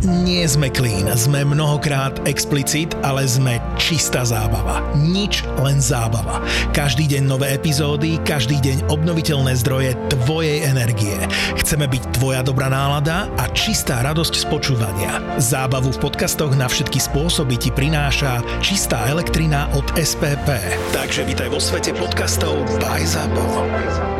Nie sme clean, sme mnohokrát explicit, ale sme čistá zábava. Nič, len zábava. Každý deň nové epizódy, každý deň obnoviteľné zdroje tvojej energie. Chceme byť tvoja dobrá nálada a čistá radosť z počúvania. Zábavu v podcastoch na všetky spôsoby ti prináša čistá elektrina od SPP. Takže vítaj vo svete podcastov by ZAPO.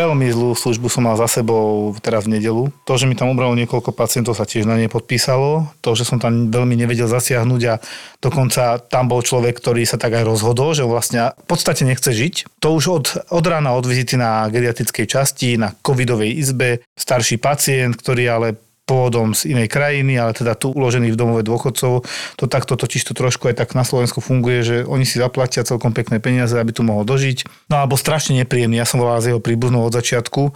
veľmi zlú službu som mal za sebou teraz v nedelu. To, že mi tam ubralo niekoľko pacientov sa tiež na nej podpísalo. To, že som tam veľmi nevedel zasiahnuť a dokonca tam bol človek, ktorý sa tak aj rozhodol, že vlastne v podstate nechce žiť. To už od, od rána od vizity na geriatrickej časti, na covidovej izbe, starší pacient, ktorý ale pôvodom z inej krajiny, ale teda tu uložený v domove dôchodcov. To takto totiž to trošku aj tak na Slovensku funguje, že oni si zaplatia celkom pekné peniaze, aby tu mohol dožiť. No alebo strašne nepríjemný. Ja som volal z jeho príbuznou od začiatku.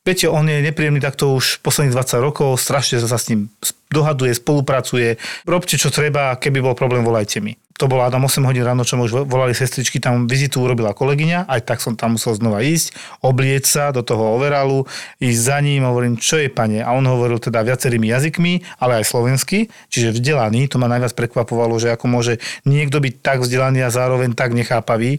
Viete, on je nepríjemný takto už posledných 20 rokov, strašne sa s ním dohaduje, spolupracuje. Robte čo treba, keby bol problém, volajte mi to bolo Adam 8 hodín ráno, čo už volali sestričky, tam vizitu urobila kolegyňa, aj tak som tam musel znova ísť, oblieť sa do toho overalu, ísť za ním, hovorím, čo je pane? A on hovoril teda viacerými jazykmi, ale aj slovensky, čiže vzdelaný, to ma najviac prekvapovalo, že ako môže niekto byť tak vzdelaný a zároveň tak nechápavý.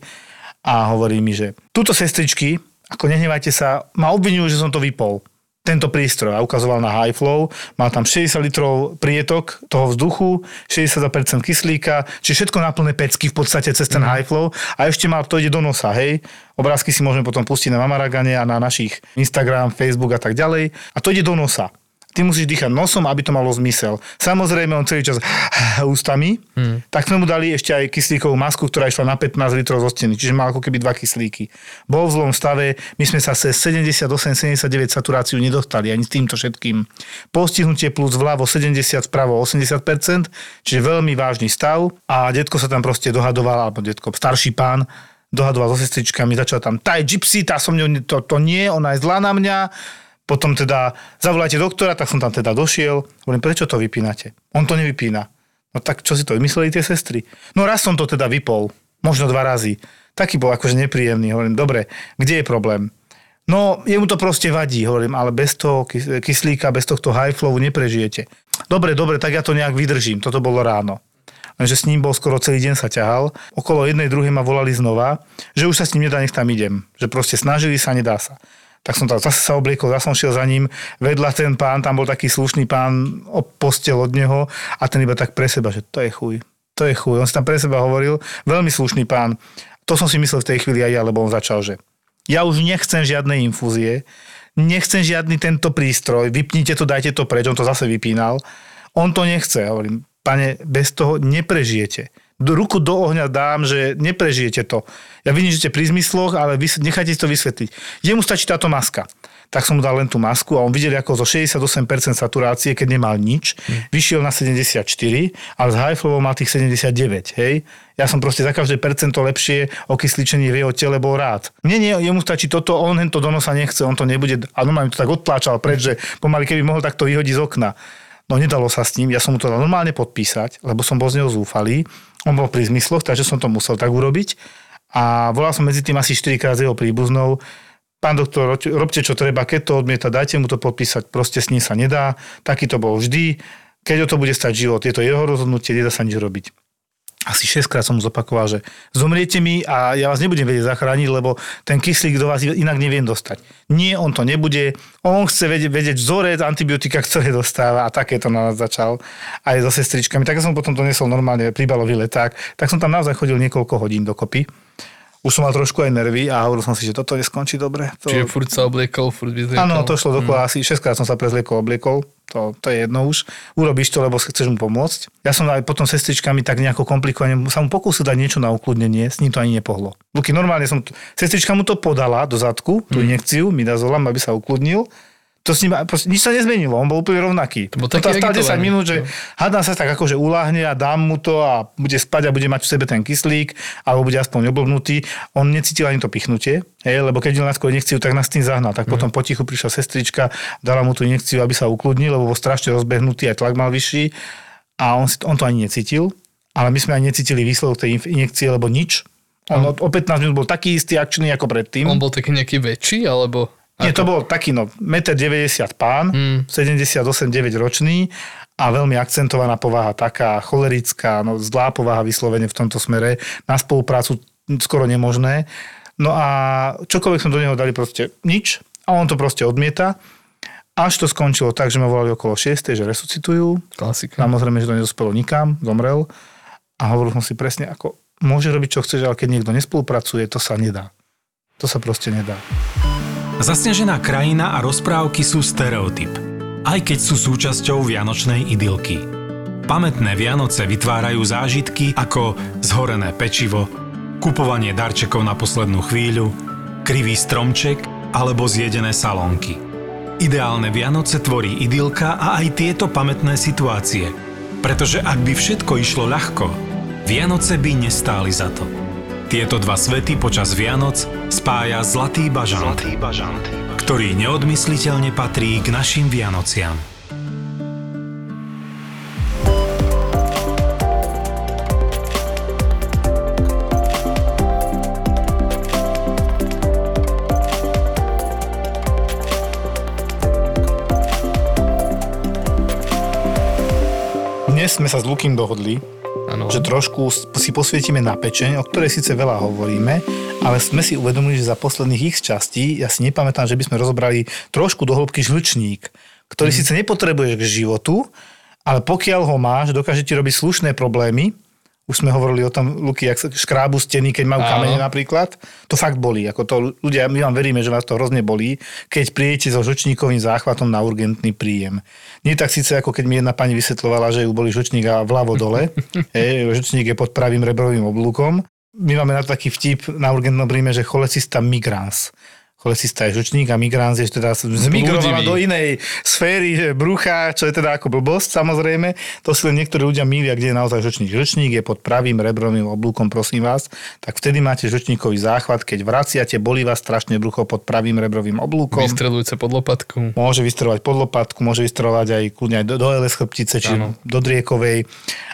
A hovorí mi, že túto sestričky, ako nehnevajte sa, ma obvinujú, že som to vypol tento prístroj a ukazoval na high flow. Mal tam 60 litrov prietok toho vzduchu, 60% kyslíka, čiže všetko na plné pecky v podstate cez ten mm. high flow a ešte mal, to ide do nosa, hej. Obrázky si môžeme potom pustiť na Mamaragane a na našich Instagram, Facebook a tak ďalej. A to ide do nosa. Ty musíš dýchať nosom, aby to malo zmysel. Samozrejme, on celý čas ústami, hmm. tak sme mu dali ešte aj kyslíkovú masku, ktorá išla na 15 litrov zo steny, čiže mal ako keby dva kyslíky. Bol v zlom stave, my sme sa cez 78-79 saturáciu nedostali ani s týmto všetkým. Postihnutie plus vľavo 70, vpravo 80%, čiže veľmi vážny stav a detko sa tam proste dohadoval, alebo detko, starší pán, dohadoval so sestričkami, začal tam, tá je gypsy, tá som ňou, to, to nie, ona je zlá na mňa, potom teda zavolajte doktora, tak som tam teda došiel. Hovorím, prečo to vypínate? On to nevypína. No tak čo si to vymysleli tie sestry? No raz som to teda vypol, možno dva razy. Taký bol akože nepríjemný. Hovorím, dobre, kde je problém? No, jemu to proste vadí, hovorím, ale bez toho kyslíka, bez tohto high flow neprežijete. Dobre, dobre, tak ja to nejak vydržím. Toto bolo ráno. Lenže s ním bol skoro celý deň sa ťahal. Okolo jednej, druhej ma volali znova, že už sa s ním nedá, nech tam idem. Že proste snažili sa, nedá sa tak som tam zase sa obliekol, zase som šiel za ním, vedľa ten pán, tam bol taký slušný pán, o postel od neho a ten iba tak pre seba, že to je chuj, to je chuj. On si tam pre seba hovoril, veľmi slušný pán. To som si myslel v tej chvíli aj ja, lebo on začal, že ja už nechcem žiadne infúzie, nechcem žiadny tento prístroj, vypnite to, dajte to preč, on to zase vypínal. On to nechce, hovorím, pane, bez toho neprežijete ruku do ohňa dám, že neprežijete to. Ja vidím, že ste pri zmysloch, ale vy, nechajte to vysvetliť. Jemu stačí táto maska. Tak som mu dal len tú masku a on videl ako zo 68% saturácie, keď nemal nič, hmm. vyšiel na 74, ale high flow mal tých 79, hej. Ja som proste za každé percento lepšie okysličenie v jeho tele bol rád. Nie, nie, jemu stačí toto, on to do nosa nechce, on to nebude, a normálne to tak odtláčal preč, že pomaly keby mohol takto vyhodiť z okna. No nedalo sa s ním, ja som mu to dal normálne podpísať, lebo som bol z neho zúfalý. On bol pri zmysloch, takže som to musel tak urobiť. A volal som medzi tým asi 4 krát jeho príbuznou. Pán doktor, robte čo treba, keď to odmieta, dajte mu to podpísať, proste s ním sa nedá. Taký to bol vždy. Keď o to bude stať život, je to jeho rozhodnutie, nedá sa nič robiť asi 6 krát som mu zopakoval, že zomriete mi a ja vás nebudem vedieť zachrániť, lebo ten kyslík do vás inak neviem dostať. Nie, on to nebude. On chce vedieť, vedieť vzorec antibiotika, ktoré dostáva a také to na nás začal aj so sestričkami. Tak som potom to nesol normálne príbalový leták. Tak som tam naozaj chodil niekoľko hodín dokopy už som mal trošku aj nervy a hovoril som si, že toto neskončí dobre. To... Čiže furt sa obliekol, furt vyzliekol. Áno, to šlo dokola, mm. asi 6 krát som sa prezliekol, obliekol, to, to je jedno už. Urobíš to, lebo chceš mu pomôcť. Ja som aj potom sestričkami tak nejako komplikovane sa mu pokúsil dať niečo na ukludnenie, s ním to ani nepohlo. Luky, normálne som, sestrička mu to podala do zadku, tú mm. injekciu, mi dá zolam, aby sa ukludnil. To s ním, proste, nič sa nezmenilo, on bol úplne rovnaký. To bol taký stál 10 agitovaný. minút, že hádam sa tak akože uláhne a dám mu to a bude spať a bude mať v sebe ten kyslík, alebo bude aspoň oblbnutý. On necítil ani to pichnutie, hej, lebo keď na skôr injekciu, tak nás tým zahnal. Tak potom potichu prišla sestrička, dala mu tú injekciu, aby sa ukludnil, lebo bol strašne rozbehnutý, aj tlak mal vyšší a on, on to ani necítil. Ale my sme ani necítili výsledok tej injekcie, lebo nič. On o 15 minút bol taký istý akčný ako predtým. On bol taký nejaký väčší, alebo... Nie, to bol taký, no, 1,90 m pán, Mm. 78-9 ročný a veľmi akcentovaná povaha, taká cholerická, no, zlá povaha vyslovene v tomto smere, na spoluprácu skoro nemožné. No a čokoľvek sme do neho dali proste nič a on to proste odmieta. Až to skončilo tak, že ma volali okolo 6, že resuscitujú. Klasika. Samozrejme, že to nedospelo nikam, zomrel. A hovoril som si presne, ako môže robiť, čo chceš, ale keď niekto nespolupracuje, to sa nedá. To sa proste nedá. Zasnežená krajina a rozprávky sú stereotyp, aj keď sú súčasťou vianočnej idylky. Pamätné Vianoce vytvárajú zážitky ako zhorené pečivo, kupovanie darčekov na poslednú chvíľu, krivý stromček alebo zjedené salónky. Ideálne Vianoce tvorí idylka a aj tieto pamätné situácie. Pretože ak by všetko išlo ľahko, Vianoce by nestáli za to. Tieto dva svety počas Vianoc spája Zlatý bažant, Zlatý bažant, ktorý neodmysliteľne patrí k našim Vianociam. Dnes sme sa s Lukým dohodli. Že trošku si posvietime na pečeň, o ktorej síce veľa hovoríme, ale sme si uvedomili, že za posledných x častí, ja si nepamätám, že by sme rozobrali trošku do hĺbky žlčník, ktorý mm. síce nepotrebuješ k životu, ale pokiaľ ho máš, dokáže ti robiť slušné problémy. Už sme hovorili o tom, Luky, jak sa škrábu steny, keď majú kamene napríklad. To fakt bolí. Ako to, ľudia, my vám veríme, že vás to hrozne bolí, keď prídete so žlčníkovým záchvatom na urgentný príjem. Nie tak síce, ako keď mi jedna pani vysvetľovala, že ju boli žlčník a vľavo dole. Hej, žlčník je pod pravým rebrovým oblúkom. My máme na to taký vtip na urgentnom príjme, že cholecista migrans. Cholecista je žlčník a migrans je teda zmigrovala do inej sféry brucha, čo je teda ako blbosť samozrejme. To si len niektorí ľudia mília, kde je naozaj žlčník. Žlčník je pod pravým rebrovým oblúkom, prosím vás. Tak vtedy máte žlčníkový záchvat, keď vraciate, bolí vás strašne brucho pod pravým rebrovým oblúkom. Vystrelujúce pod lopatku. Môže vystrovať pod lopatku, môže vystrovať aj kľudne aj do, do LS chrbtice, či Áno. do driekovej.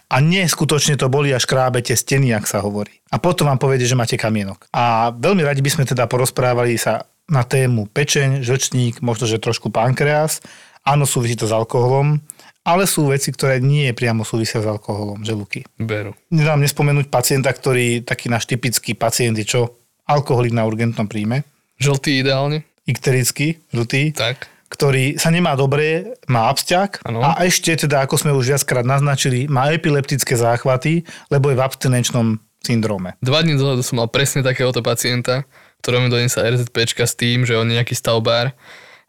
A neskutočne to boli a škrábete steny, ak sa hovorí. A potom vám povede, že máte kamienok. A veľmi radi by sme teda porozprávali sa na tému pečeň, žlčník, možno, že trošku pankreas. Áno, súvisí to s alkoholom, ale sú veci, ktoré nie priamo súvisia s alkoholom, že Luky. Beru. Nedám nespomenúť pacienta, ktorý, taký náš typický pacient je čo? Alkoholik na urgentnom príjme, Žltý ideálne. ikterický, žltý Tak. Ktorý sa nemá dobre, má absťak Áno. a ešte teda, ako sme už viackrát naznačili, má epileptické záchvaty, lebo je v abstinenčnom syndróme. Dva dní dozadu som mal presne takéhoto pacienta, ktorému donesla RZPčka s tým, že on je nejaký stavbár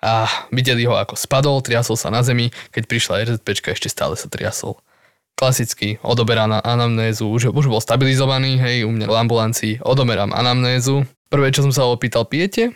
a videli ho ako spadol, triasol sa na zemi, keď prišla RZPčka ešte stále sa triasol. Klasicky, odoberá na anamnézu, už, už bol stabilizovaný, hej, u mňa v ambulancii, odoberám anamnézu. Prvé, čo som sa opýtal, pijete?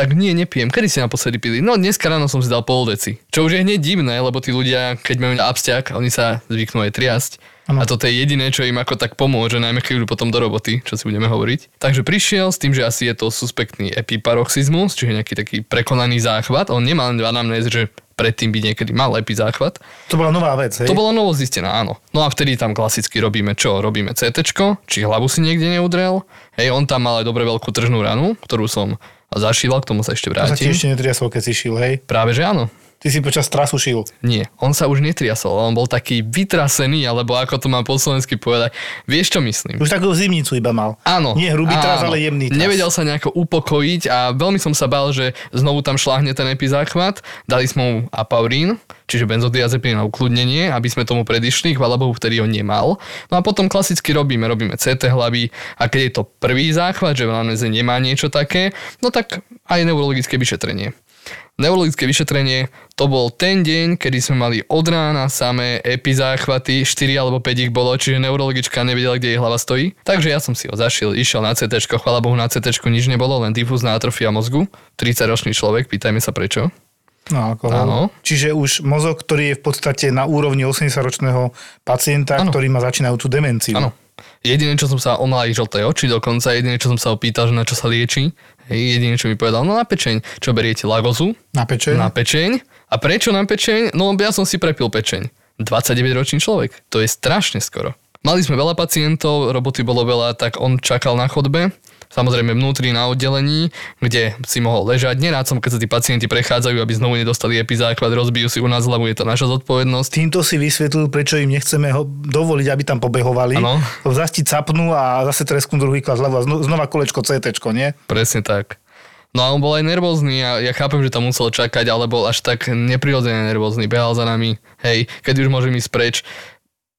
Tak nie, nepijem. Kedy ste naposledy pili? No dneska ráno som si dal pol deci. Čo už je hneď divné, lebo tí ľudia, keď majú absťak, oni sa zvyknú aj triasť. Áno. A toto je jediné, čo im ako tak pomôže, najmä keď idú potom do roboty, čo si budeme hovoriť. Takže prišiel s tým, že asi je to suspektný epiparoxizmus, čiže nejaký taký prekonaný záchvat. On nemal v anamnéze, že predtým by niekedy mal epizáchvat. To bola nová vec, hej? To bolo novo zistené, áno. No a vtedy tam klasicky robíme čo? Robíme CT, či hlavu si niekde neudrel. Hej, on tam mal aj dobre veľkú tržnú ranu, ktorú som zašil, k tomu sa ešte to sa vrátim. ešte netriasol, keď si šil, hej? Práve že áno. Ty si počas trasu šil. Nie, on sa už netriasol, on bol taký vytrasený, alebo ako to mám po slovensky povedať. Vieš, čo myslím? Už takú zimnicu iba mal. Áno. Nie hrubý áno. tras, ale jemný tras. Nevedel sa nejako upokojiť a veľmi som sa bál, že znovu tam šláhne ten epizáchvat. Dali sme mu apaurín, čiže benzodiazepín na ukludnenie, aby sme tomu predišli, chvála Bohu, vtedy ho nemal. No a potom klasicky robíme, robíme CT hlavy a keď je to prvý záchvat, že v nemá niečo také, no tak aj neurologické vyšetrenie. Neurologické vyšetrenie to bol ten deň, kedy sme mali od rána samé epizáchvaty, 4 alebo 5 ich bolo, čiže neurologička nevedela, kde jej hlava stojí. Takže ja som si ho zašiel, išiel na CT, chvala Bohu na CT nič nebolo, len difúzna atrofia mozgu. 30-ročný človek, pýtajme sa prečo. No, alkohol. Áno. Čiže už mozog, ktorý je v podstate na úrovni 80-ročného pacienta, Áno. ktorý má začínajúcu demenciu. Áno. Jediné, čo som sa, on mala aj žlté oči dokonca, jediné, čo som sa opýtal, že na čo sa lieči, jediné, čo mi povedal, no na pečeň, čo beriete lagozu, Na pečeň? na pečeň. A prečo na pečeň? No ja som si prepil pečeň. 29-ročný človek. To je strašne skoro. Mali sme veľa pacientov, roboty bolo veľa, tak on čakal na chodbe. Samozrejme vnútri na oddelení, kde si mohol ležať. Nerád som, keď sa tí pacienti prechádzajú, aby znovu nedostali epizáklad, rozbijú si u nás hlavu, je to naša zodpovednosť. Týmto si vysvetlil, prečo im nechceme ho dovoliť, aby tam pobehovali. Áno. Lebo zase ti capnú a zase tresknú druhý klas hlavu a zno- znova kolečko CT, nie? Presne tak. No a on bol aj nervózny a ja chápem, že tam musel čakať, ale bol až tak neprirodzene nervózny. Behal za nami, hej, keď už môžem ísť preč.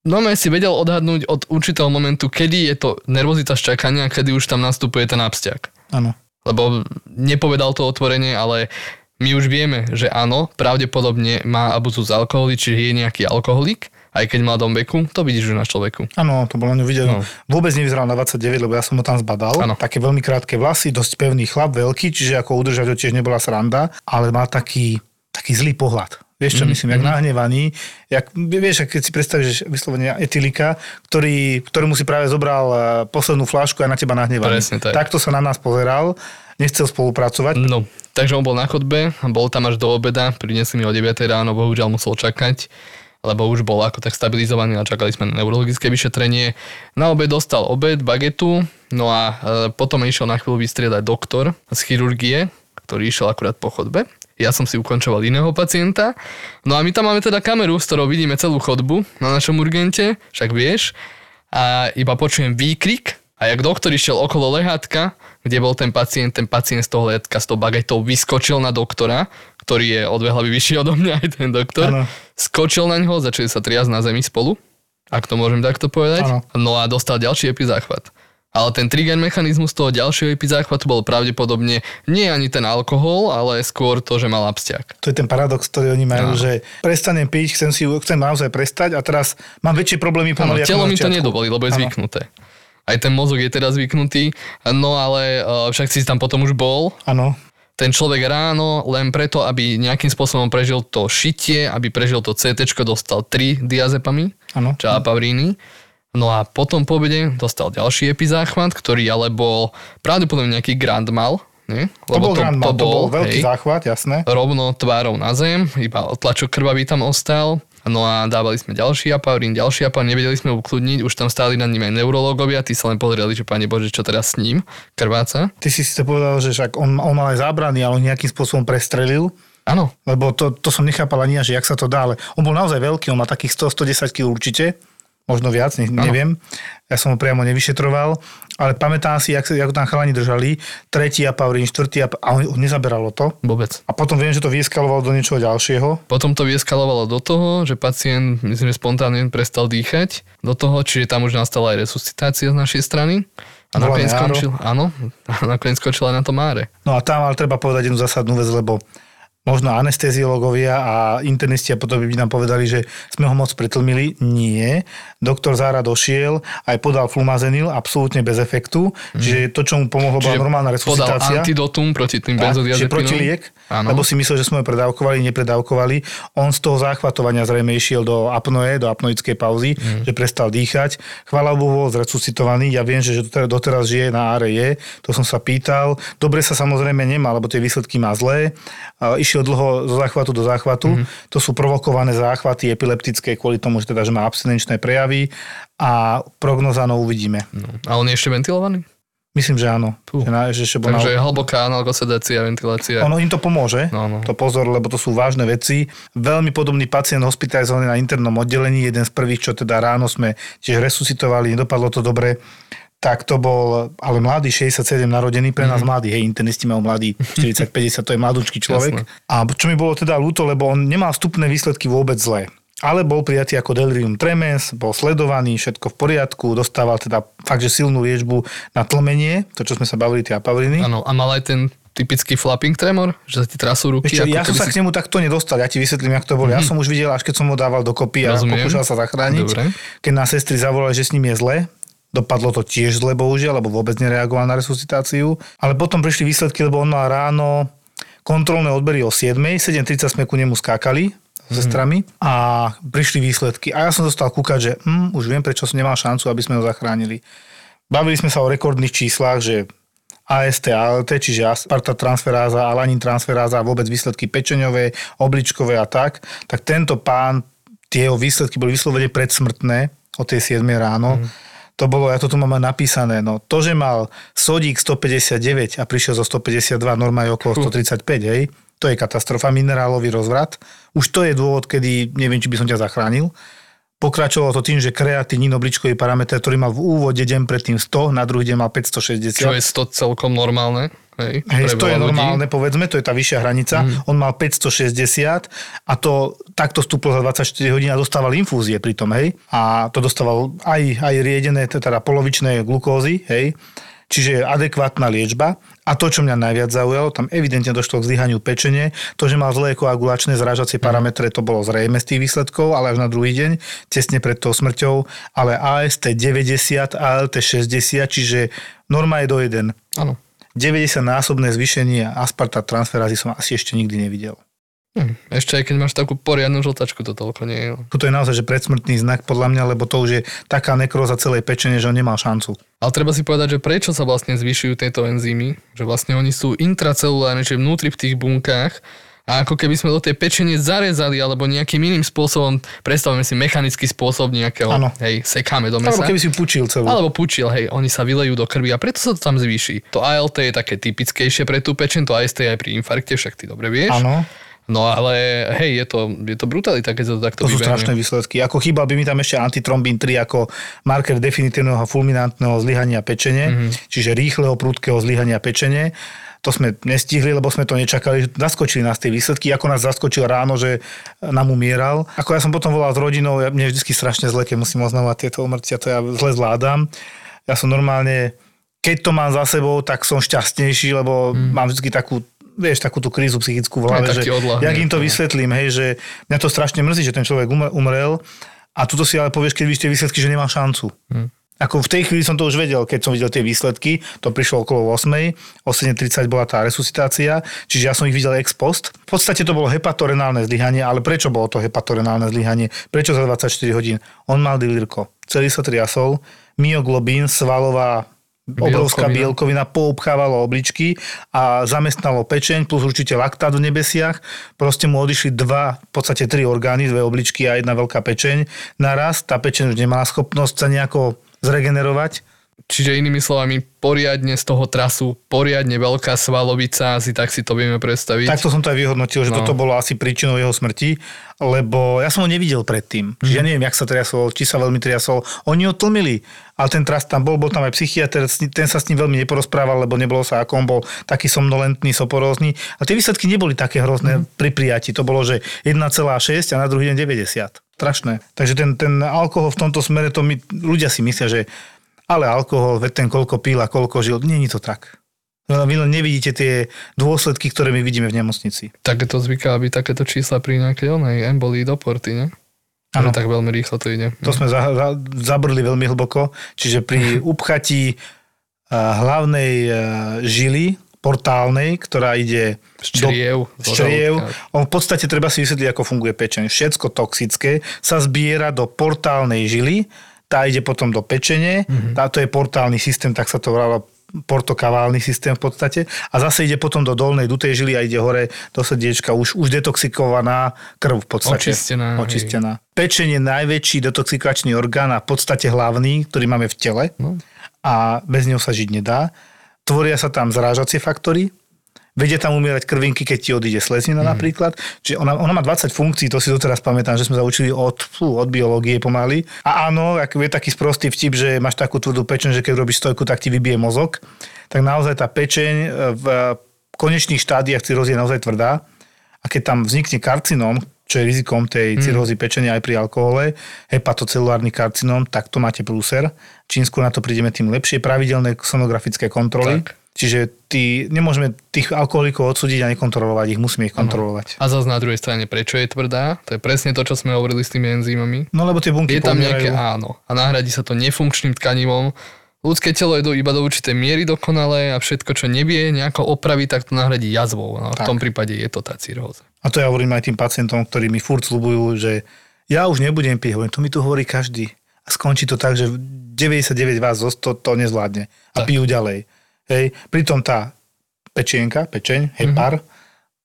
No ja si vedel odhadnúť od určitého momentu, kedy je to nervozita z čakania, kedy už tam nastupuje ten abstiak. Áno. Lebo nepovedal to otvorene, ale my už vieme, že áno, pravdepodobne má abuzus alkoholy, čiže je nejaký alkoholik, aj keď má dom veku, to vidíš už na človeku. Áno, to bolo na ňu vidieť. No. Vôbec nevyzeral na 29, lebo ja som ho tam zbadal. Áno. Také veľmi krátke vlasy, dosť pevný chlap, veľký, čiže ako udržať ho tiež nebola sranda, ale má taký, taký zlý pohľad. Vieš čo Mhm, myslím, jak nahnevaný, jak, vieš, keď si predstavíš vyslovene etilika, ktorý, ktorému si práve zobral eh, poslednú flášku a na teba nahnevaný. Presne tak. Takto sa na nás pozeral, nechcel spolupracovať. No, takže on bol na chodbe, bol tam až do obeda, prinesli mi o 9 ráno, bohužiaľ musel čakať, lebo už bol ako tak stabilizovaný a čakali sme na neurologické vyšetrenie. Na obed dostal obed, bagetu, no a e, potom išiel na chvíľu vystriedať doktor z chirurgie, ktorý išiel akurát po chodbe. Ja som si ukončoval iného pacienta. No a my tam máme teda kameru, z ktorou vidíme celú chodbu na našom urgente, však vieš. A iba počujem výkrik a jak doktor išiel okolo lehátka, kde bol ten pacient, ten pacient z toho lehátka s tou bagetou vyskočil na doktora, ktorý je o dve hlavy vyšší odo mňa, aj ten doktor. Áno. Skočil na ňo, začali sa triasť na zemi spolu, ak to môžem takto povedať. Áno. No a dostal ďalší epizáchvat. Ale ten trigger mechanizmus toho ďalšieho epizáchvatu bol pravdepodobne nie ani ten alkohol, ale skôr to, že mal abstiak. To je ten paradox, ktorý oni majú, Áno. že prestanem piť, chcem, si, chcem naozaj prestať a teraz mám väčšie problémy pomaly telo mi to nedovolí, lebo je Áno. zvyknuté. Aj ten mozog je teda zvyknutý, no ale uh, však si tam potom už bol. Áno, Ten človek ráno len preto, aby nejakým spôsobom prežil to šitie, aby prežil to CT, dostal 3 diazepamy, áno. čo apavríny. No a potom po obede dostal ďalší epizáchvat, ktorý ale bol pravdepodobne nejaký grand mal, nie? To bol, to, to, to bol veľký hej, záchvat, jasné. rovno tvárou na zem, iba tlačok krvavý tam ostal. No a dávali sme ďalší apaurín, ďalší apaurín, nevedeli sme ukludniť, už tam stáli nad ním aj neurológovia, tí sa len pozreli, že pane Bože, čo teraz s ním, krváca. Ty si si povedal, že však on, on mal aj zábrany, ale on nejakým spôsobom prestrelil, Áno, lebo to, to som nechápal ani že jak sa to dá, ale on bol naozaj veľký, on má takých 100-110 kg určite, možno viac, ne, neviem. Ja som ho priamo nevyšetroval, ale pamätám si, jak, ho tam chalani držali, tretí apaurín, štvrtý apaurín, a on, on nezaberalo to. vôbec. A potom viem, že to vyeskalovalo do niečoho ďalšieho. Potom to vyeskalovalo do toho, že pacient, myslím, že spontánne prestal dýchať do toho, čiže tam už nastala aj resuscitácia z našej strany. A Bola nakoniec skončil, áno, a nakoniec skončil aj na tom máre. No a tam ale treba povedať jednu zásadnú vec, lebo možno anesteziológovia a internisti a potom by nám povedali, že sme ho moc pretlmili. Nie. Doktor Zára došiel, aj podal flumazenil, absolútne bez efektu. Čiže to, čo mu pomohlo, bola normálna podal resuscitácia. antidotum proti tým Tak, čiže benzodiazepinom. protiliek, Áno. lebo si myslel, že sme ho predávkovali, nepredávkovali. On z toho záchvatovania zrejme išiel do apnoe, do apnoickej pauzy, Mhm. že prestal dýchať. Chvála Bohu, bol zresuscitovaný. Ja viem, že doteraz- žije na ARE, to som sa pýtal. Dobre sa samozrejme nemá, lebo tie výsledky má zlé. Išiel dlho zo záchvatu do záchvatu. Mhm. To sú provokované záchvaty epileptické kvôli tomu, že, teda, že má abstinenčné prejavy a prognoza no uvidíme. No. A on je ešte ventilovaný? Myslím, že áno. Že, na, že ešte bol na- Takže hlboká analgosedácia, ventilácia. ono im to pomôže, No, no. to pozor, lebo to sú vážne veci. Veľmi podobný pacient hospitalizovaný na internom oddelení, jeden z prvých, čo teda ráno sme tiež resuscitovali, nedopadlo to dobre, tak to bol ale mladý, 67 narodený, pre Mhm. nás mladý, hej, internisti majú mladý, 40-50, to je mladúčky človek. Jasné. A čo mi bolo teda ľúto, lebo on nemal vstupné výsledky vôbec zlé. Ale bol prijatý ako delirium tremens, bol sledovaný, všetko v poriadku, dostával teda fakt, že silnú liečbu na tlmenie, to čo sme sa bavili, tie apavriny. Áno, a mal aj ten typický flapping tremor, že sa ti trasú ruky. Ako ja som sa si... k nemu takto nedostal, ja ti vysvetlím, jak to bolo. Ja som už videl, až keď som ho dával dokopy a Rozumiem. pokúšal sa zachrániť. Dobre. Keď nás sestry zavolali, že s ním je zle, dopadlo to tiež zle, bohužiaľ, lebo vôbec nereagoval na resuscitáciu. Ale potom prišli výsledky, lebo on mal ráno kontrolné odbery o 7, 7.30 sme ku nemu skákali s sestrami a prišli výsledky. A ja som dostal kúkať, že hm, už viem, prečo som nemal šancu, aby sme ho zachránili. Bavili sme sa o rekordných číslach, že AST, ALT, čiže aspartat transferáza, alanin transferáza a vôbec výsledky pečeňové, obličkové a tak, tak tento pán, tie jeho výsledky boli vyslovene predsmrtné o tej 7 ráno. Mm. To bolo, ja to tu mám napísané, no to, že mal sodík 159 a prišiel zo 152, norma je okolo 135, hej, to je katastrofa, minerálový rozvrat. Už to je dôvod, kedy neviem, či by som ťa zachránil. Pokračovalo to tým, že kreatinín obličkový parameter, ktorý mal v úvode deň predtým 100, na druhý deň mal 560. Čo je 100 celkom normálne. Hej, Hej, to je ľudí. normálne, povedzme, to je tá vyššia hranica. Mm. On mal 560 a to takto stúplo za 24 hodín a dostával infúzie pri tom, hej. A to dostával aj, aj riedené, teda polovičné glukózy, hej. Čiže adekvátna liečba. A to, čo mňa najviac zaujalo, tam evidentne došlo k zlyhaniu pečene. To, že mal zlé koagulačné zrážacie parametre, to bolo zrejme z tých výsledkov, ale až na druhý deň, tesne pred tou smrťou. Ale AST 90, ALT 60, čiže norma je do 1. Áno. 90-násobné zvýšenie aspartat transferázy som asi ešte nikdy nevidel. Hm, ešte aj keď máš takú poriadnu žltačku, to toľko nie je. Toto je naozaj že predsmrtný znak podľa mňa, lebo to už je taká nekróza celej pečene, že on nemal šancu. Ale treba si povedať, že prečo sa vlastne zvyšujú tieto enzymy, že vlastne oni sú intracelulárne, čiže vnútri v tých bunkách a ako keby sme do tej pečenie zarezali alebo nejakým iným spôsobom, predstavujeme si mechanický spôsob nejakého, Áno. hej, sekáme do mesa. Alebo keby si pučil celú. Alebo pučil, hej, oni sa vylejú do krvi a preto sa to tam zvýši. To ALT je také typickejšie pre tú pečen, to AST je aj pri infarkte, však ty dobre vieš. Áno, No ale hej, je to, je to brutalita, keď sa to takto to sú vybehne. strašné výsledky. Ako chýbal by mi tam ešte antitrombín 3 ako marker definitívneho fulminantného zlyhania pečene, mm-hmm. čiže rýchleho, prudkého zlyhania pečene. To sme nestihli, lebo sme to nečakali. Zaskočili nás tie výsledky, ako nás zaskočil ráno, že nám umieral. Ako ja som potom volal s rodinou, ja, mne vždy strašne zle, keď musím oznamovať tieto umrtia, to ja zle zvládam. Ja som normálne, keď to mám za sebou, tak som šťastnejší, lebo mm. mám vždy takú vieš, takú tú krízu psychickú v hlave, že jak im to vysvetlím, hej, že mňa to strašne mrzí, že ten človek umr- umrel a tuto si ale povieš, keď vidíš tie výsledky, že nemá šancu. Hm. Ako v tej chvíli som to už vedel, keď som videl tie výsledky, to prišlo okolo 8, o 7.30 bola tá resuscitácia, čiže ja som ich videl ex post. V podstate to bolo hepatorenálne zlyhanie, ale prečo bolo to hepatorenálne zlyhanie? Prečo za 24 hodín? On mal dilírko, celý sa triasol, myoglobín, svalová obrovská Bielkovina. bielkovina poobchávalo obličky a zamestnalo pečeň plus určite laktát v nebesiach. Proste mu odišli dva, v podstate tri orgány, dve obličky a jedna veľká pečeň. Naraz tá pečeň už nemala schopnosť sa nejako zregenerovať. Čiže inými slovami, poriadne z toho trasu, poriadne veľká svalovica, asi tak si to vieme predstaviť. Takto som to aj vyhodnotil, že No. toto bolo asi príčinou jeho smrti, lebo ja som ho nevidel predtým. Čiže ja neviem, jak sa triasol, či sa veľmi triasol. Oni ho tlmili, ale ten trast tam bol, bol tam aj psychiatr, ten sa s ním veľmi neporozprával, lebo nebolo sa ako on bol taký somnolentný, soporózny. A tie výsledky neboli také hrozné pri prijati. To bolo, že 1,6 a na druhý deň 90. Strašné. Takže ten, ten alkohol v tomto smere, to my, ľudia si myslia, že ale alkohol, veď ten koľko pil a koľko žil, nie je to tak. Vy len nevidíte tie dôsledky, ktoré my vidíme v nemocnici. Takéto zvyká byť takéto čísla pri nejakej onej embolii do porty, ne? Áno. Tak veľmi rýchlo to ide. To sme za, za, zabrli veľmi hlboko, čiže pri upchatí a, hlavnej a, žily portálnej, ktorá ide Z čriev, do, z čriev. On v podstate treba si vysvetliť, ako funguje pečeň. Všetko toxické sa zbiera do portálnej žily, tá ide potom do pečene, mm-hmm. táto je portálny systém, tak sa to volá portokaválny systém v podstate a zase ide potom do dolnej dutej žily a ide hore do srdiečka už, už detoxikovaná krv v podstate. Očistená, hej. Očistená. Pečenie je najväčší detoxikačný orgán a v podstate hlavný, ktorý máme v tele No. a bez neho sa žiť nedá. Tvoria sa tam zrážacie faktory, vedia tam umierať krvinky, keď ti odíde sleznina mm. napríklad. Čiže ona, ona má 20 funkcií, to si doteraz pamätám, že sme sa učili od, fú, od biológie pomaly. A áno, ako je taký sprostý vtip, že máš takú tvrdú pečeň, že keď robíš stojku, tak ti vybije mozog. Tak naozaj tá pečeň e, v konečných štádiách cirrózy je naozaj tvrdá. A keď tam vznikne karcinóm, čo je rizikom tej cirrózy pečenia aj pri alkohole, hepatocelulárny karcinóm, tak to máte prúser. Čím skôr na to prídeme, tým lepšie. Pravidelné sonografické kontroly. Tak. Čiže tí, nemôžeme tých alkoholikov odsúdiť a nekontrolovať ich, musíme ich kontrolovať. A zase na druhej strane, prečo je tvrdá? To je presne to, čo sme hovorili s tými enzymami. No lebo tie bunky Je tam pomierajú. nejaké áno. A nahradí sa to nefunkčným tkanivom, ľudské telo je do, iba do určitej miery dokonalé a všetko, čo nevie nejako opraviť, tak to nahradí jazvou. No, v tom prípade je to tá cirhóza. A to ja hovorím aj tým pacientom, ktorí mi furt slúbujú, že ja už nebudem piť. Hovorím, to mi tu hovorí každý. A skončí to tak, že 99 vás zo 100 to nezvládne. A Tak. pijú ďalej. Hej. Pritom tá pečienka, pečeň, hepar,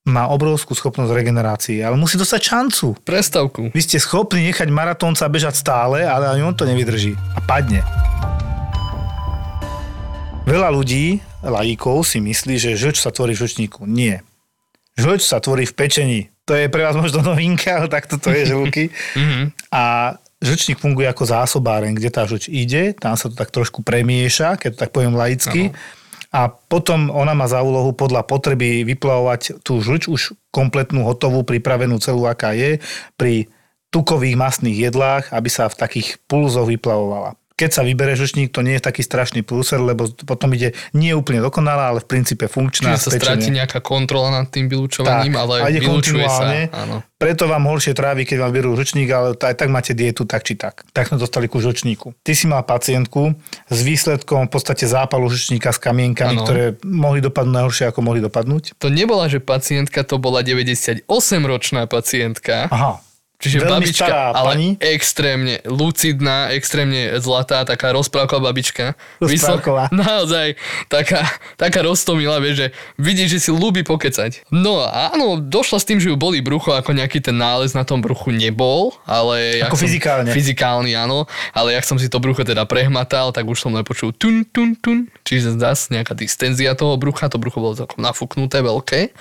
má obrovskú schopnosť regenerácie, ale musí dostať šancu. Prestavku. Vy ste schopní nechať maratónca bežať stále, ale ani on to nevydrží. A padne. Veľa ľudí, lajíkov, si myslí, že žlč sa tvorí v žlčníku. Nie. Žlč sa tvorí v pečení. To je pre vás možno novinka, ale takto to je žlky. A žlčník funguje ako zásobáren, kde tá žlč ide, tam sa to tak trošku premieša, keď to tak poviem laicky. A potom ona má za úlohu podľa potreby vyplavovať tú žlč už kompletnú, hotovú, pripravenú celú, aká je, pri tukových masných jedlách, aby sa v takých pulzoch vyplavovala. Keď sa vybere žlčník, to nie je taký strašný prúser, lebo potom ide nie úplne dokonalá, ale v princípe funkčná. Čiže sa spečenie. stráti nejaká kontrola nad tým vylúčovaním, Tak, ale a ide vylúčuje sa. Áno. Preto vám horšie trávi, keď vám berú žlčník, ale aj tak máte dietu tak či tak. Tak sme dostali ku žlčníku. Ty si mal pacientku s výsledkom v podstate zápalu žlčníka s kamienkami, Áno. ktoré mohli dopadnúť najhoršie, ako mohli dopadnúť. To nebola, že pacientka, to bola 98-ročná pacientka. Aha. Čiže Veľmi babička, stará ale pani. extrémne lucidná, extrémne zlatá, taká rozprávková babička. Rozprávková. Naozaj, taká, taká roztomilá, vieš, že vidí, že si ľúbi pokecať. No a áno, došla s tým, že ju boli brucho, ako nejaký ten nález na tom bruchu nebol, ale... Ako som- fyzikálne. Fyzikálny, áno, ale jak som si to brucho teda prehmatal, tak už som len počul tun, tun, tun, čiže zase nejaká distenzia toho brucha, to brucho bolo tako nafúknuté, veľké.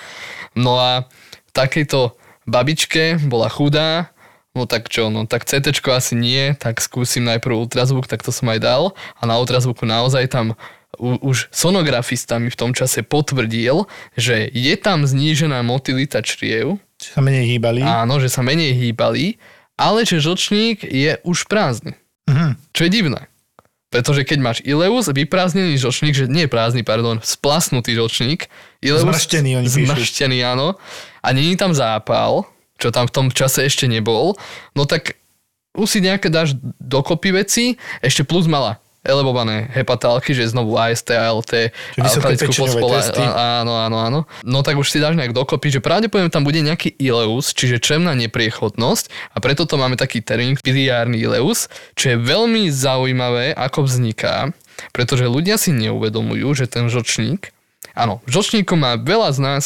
No a takejto babičke bola chudá, no tak čo, no tak CT asi nie, tak skúsim najprv ultrazvuk, tak to som aj dal a na ultrazvuku naozaj tam u, už sonografista mi v tom čase potvrdil, že je tam znížená motilita čriev, Či sa menej hýbali. áno, že sa menej hýbali, ale že žlčník je už prázdny. Mhm. Čo je divné. Pretože keď máš ileus, vyprázdnený žlčník, že nie prázdny, pardon, splasnutý žlčník, ileus, Zmrštený, oni píšu. zmrštený, áno, a není tam zápal, čo tam v tom čase ešte nebol, no tak už si nejaké dáš dokopy veci, ešte plus mala elevované hepatálky, že znovu AST, ALT, alkalickú fosfola- áno, áno, áno. No tak už si dáš nejak dokopy, že pravdepodobne tam bude nejaký ileus, čiže črevná nepriechodnosť. A preto to máme taký termín biliárny ileus, čo je veľmi zaujímavé, ako vzniká, pretože ľudia si neuvedomujú, že ten žlčník, áno, v žlčníku má veľa z nás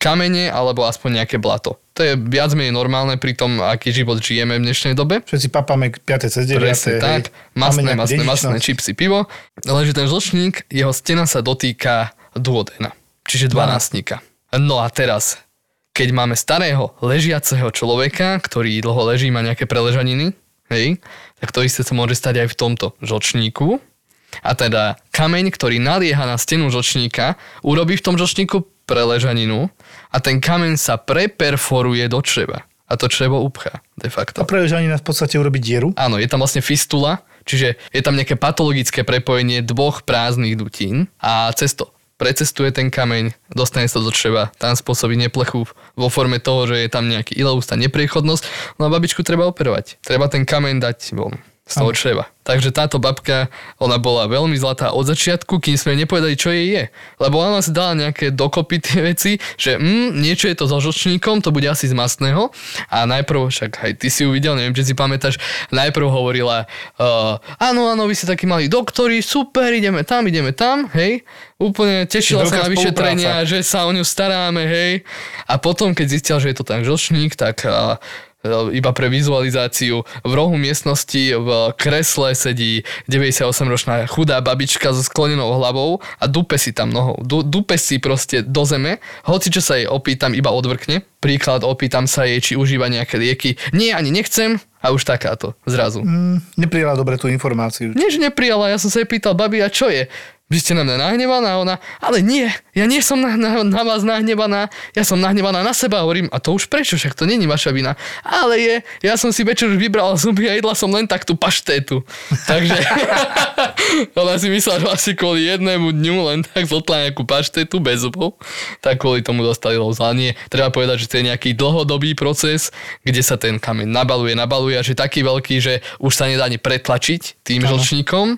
kamene alebo aspoň nejaké blato. To je viac menej normálne pri tom, aký život žijeme v dnešnej dobe. Všetci papáme 5. cez 9. Presne hej. tak. Masné, masné, masné čipsy, pivo. Lenže ten žlčník, jeho stena sa dotýka duodena, čiže dvanáctnika. No a teraz, keď máme starého ležiaceho človeka, ktorý dlho leží, má nejaké preležaniny, hej, tak to isté sa môže stať aj v tomto žlčníku. A teda kameň, ktorý nalieha na stenu žlčníka, urobí v tom žlčníku preležaninu a ten kameň sa preperforuje do čreva. A to črevo upchá, de facto. A prežanina v podstate urobiť dieru. Áno, je tam vlastne fistula, čiže je tam nejaké patologické prepojenie dvoch prázdnych dutín a cez to precestuje ten kameň, dostane sa do čreva, tam spôsobí neplechu vo forme toho, že je tam nejaký ileus, tá nepriechodnosť, no a babičku treba operovať. Treba ten kameň dať von z toho čreva. Takže táto babka, ona bola veľmi zlatá od začiatku, kým sme nepovedali, čo jej je. Lebo ona si dala nejaké dokopy tie veci, že mm, niečo je to so žlčníkom, to bude asi z masného. A najprv, však aj ty si uvidel, neviem, či si pamätáš, najprv hovorila, uh, áno, áno, vy ste takí mali doktori, super, ideme tam, ideme tam, hej. Úplne tešila sa na vyšetrenia, že sa o ňu staráme, hej. A potom, keď zistila, že je to ten žlčník, tak uh, iba pre vizualizáciu. V rohu miestnosti v kresle sedí 98-ročná chudá babička so sklonenou hlavou a dupe si tam nohou. Du, dupe si proste do zeme. Hoci čo sa jej opýtam, iba odvrkne. Príklad, opýtam sa jej, či užíva nejaké lieky. Nie, ani nechcem. A už takáto, zrazu. Mm, neprijala dobre tú informáciu. Nie, že neprijala, ja som sa jej pýtal, babi, a čo je? Vy ste na mňa nahnevaná? A ona, ale nie, ja nie som na, na, na vás nahnevaná, ja som nahnevaná na seba. Hovorím, a to už prečo, však to není vaša vina. Ale je, ja som si večer už vybrala zuby a jedla som len tak tú paštétu. Takže ona si myslela, že asi kvôli jednému dňu len tak zotla nejakú paštétu bez zubov, tak kvôli tomu dostali lozanie. Treba povedať, že to je nejaký dlhodobý proces, kde sa ten kameň nabaluje, nabaluje, až je taký veľký, že už sa nedá ani pretlačiť tým žlčníkom.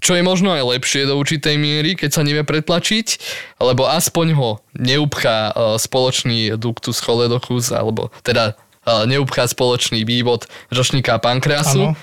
Čo je možno aj lepšie do určitej miery, keď sa nevie pretlačiť, lebo aspoň ho neupchá uh, spoločný ductus choledochus, alebo teda uh, neupchá spoločný vývod žočníka pankreasu, Áno.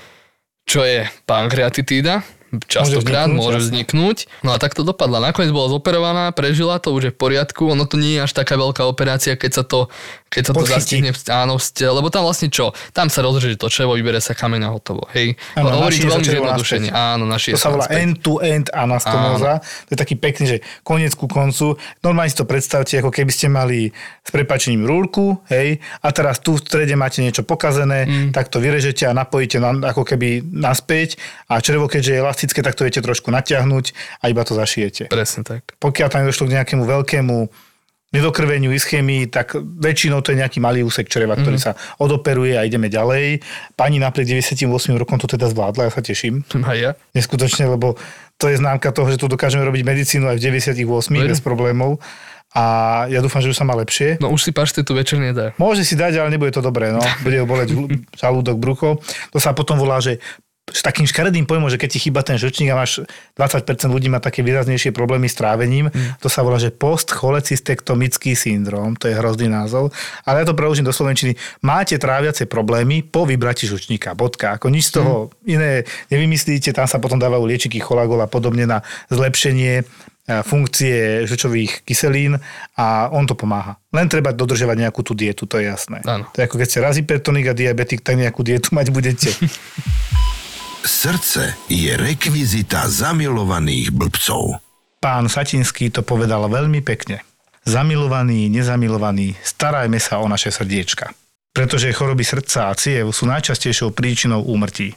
čo je pankreatitída, častokrát vzniknúť, môže vzniknúť. No a tak to dopadla. Nakoniec bola zoperovaná, prežila to, už je v poriadku. Ono to nie je až taká veľká operácia, keď sa to, keď sa to Podchytí. zastihne. Áno, ste- lebo tam vlastne čo? Tam sa rozreže to črevo, vybere sa kameň a hotovo. Hej. Áno, Hovorím to veľmi zjednodušene. Áno, naši To sa volá end-to-end anastomóza. To je taký pekný, že koniec ku koncu. Normálne si to predstavte, ako keby ste mali s prepačením rúrku, hej, a teraz tu v strede máte niečo pokazené, mm. tak to vyrežete a napojíte na, ako keby naspäť a črevo, keďže je elastické, tak to viete trošku natiahnuť a iba to zašijete. Presne tak. Pokiaľ tam došlo k nejakému veľkému nedokrveniu, ischémii, tak väčšinou to je nejaký malý úsek čreva, ktorý sa odoperuje a ideme ďalej. Pani napriek 98 rokom to teda zvládla, ja sa teším A ja? neskutočne, lebo to je známka toho, že tu dokážeme robiť medicínu aj v 98 Veru. bez problémov. A ja dúfam, že už sa má lepšie. No už si paštetu večer nedá. Môže si dať, ale nebude to dobré. No. Bude ho boleť žalúdok, brucho. To sa potom volá, že s takým škaredým pojmom, že keď ti chýba ten žlčník a máš 20% ľudí má také výraznejšie problémy s trávením, mm. to sa volá, že postcholecystektomický syndrom, to je hrozný názov, ale ja to preložím do slovenčiny. Máte tráviace problémy po vybrati žlčníka, bodka. Ako nič z toho mm. iné nevymyslíte, tam sa potom dávajú liečiky cholagol a podobne na zlepšenie e, funkcie žlčových kyselín a on to pomáha. Len treba dodržiavať nejakú tú dietu, to je jasné. Áno. To je ako keď ste raz hypertonik a diabetik, tak nejakú dietu mať budete. Srdce je rekvizita zamilovaných blbcov. Pán Satinský to povedal veľmi pekne. Zamilovaní, nezamilovaní, starajme sa o naše srdiečka. Pretože choroby srdca a ciev sú najčastejšou príčinou úmrtí.